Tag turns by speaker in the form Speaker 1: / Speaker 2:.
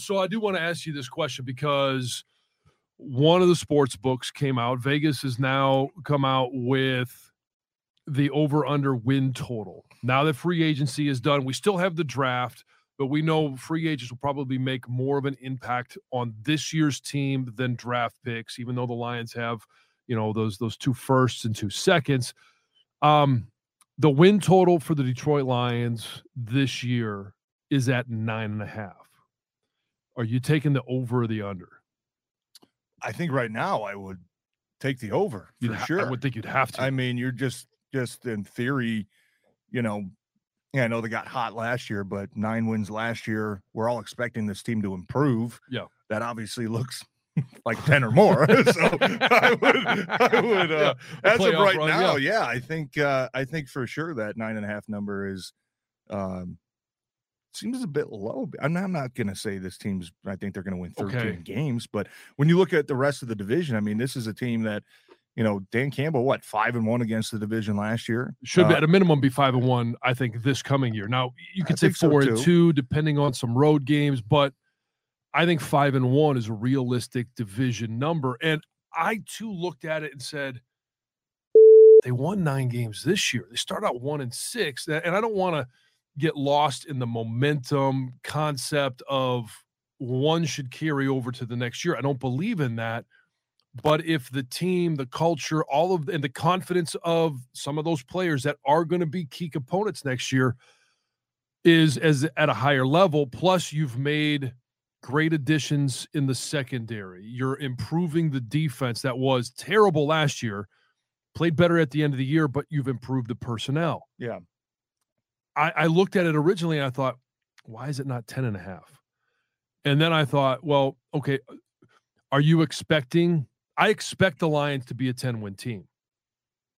Speaker 1: so I do want to ask you this question because one of the sports books came out. Vegas has now come out with the over under win total. Now that free agency is done, we still have the draft, but we know free agents will probably make more of an impact on this year's team than draft picks, even though the Lions have, you know, those those two firsts and two seconds. Um, the win total for the Detroit Lions this year is at nine and a half. Are you taking the over or the under?
Speaker 2: I think right now I would take the over for
Speaker 1: ha-
Speaker 2: sure.
Speaker 1: I would think you'd have to.
Speaker 2: I mean, you're just just in theory, you know. Yeah, I know they got hot last year, but nine wins last year. We're all expecting this team to improve.
Speaker 1: Yeah.
Speaker 2: that obviously looks like ten or more. so I would, I would, uh,
Speaker 1: the
Speaker 2: as of right
Speaker 1: run,
Speaker 2: now, yeah. I think, uh, I think for sure that nine and a half number is, um, seems a bit low. I'm not, I'm not going to say this team's. I think they're going to win 13
Speaker 1: Okay.
Speaker 2: games, but when you look at the rest of the division, I mean, this is a team that, you know, Dan Campbell, what five and one against the division last year.
Speaker 1: Should be
Speaker 2: Uh,
Speaker 1: at a minimum be five and one. I think this coming year. Now you
Speaker 2: I
Speaker 1: could say
Speaker 2: think so,
Speaker 1: four and two, depending on some road games, but I think five and one is a realistic division number. And I too looked at it and said, they won nine games this year. They start out one and six, and I don't want to get lost in the momentum concept of one should carry over to the next year. I don't believe in that. But if the team, the culture, all of and the confidence of some of those players that are going to be key components next year is as at a higher level, plus you've made great additions in the secondary. You're improving the defense that was terrible last year, played better at the end of the year, but you've improved the personnel.
Speaker 2: Yeah.
Speaker 1: I, I looked at it originally and I thought, why is it not 10 and a half? And then I thought, well, okay, are you expecting? I expect the Lions to be a 10 win team.